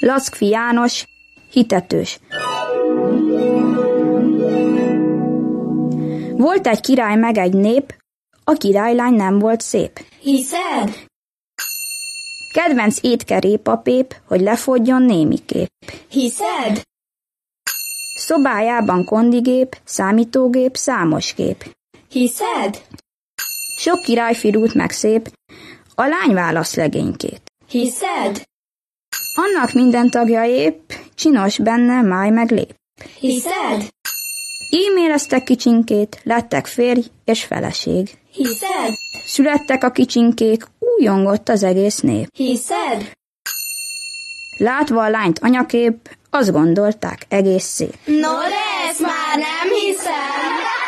Lackfi János, hitetős. Volt egy király meg egy nép, a királylány nem volt szép. Hiszed? Kedvenc étke pép, hogy lefogjon némikép. Hiszed? Szobájában kondigép, számítógép, számos kép. Hiszed? Sok király firult meg szép, a lány válasz legénykét. Hiszed? Annak minden tagja épp, csinos benne máj meg lép. Hiszed? E-maileztek kicsinkét, lettek férj és feleség. Hiszed? Születtek a kicsinkék, újongott az egész nép. Hiszed? Látva a lányt anyakép, azt gondolták egész szép. No ezt már nem hiszem!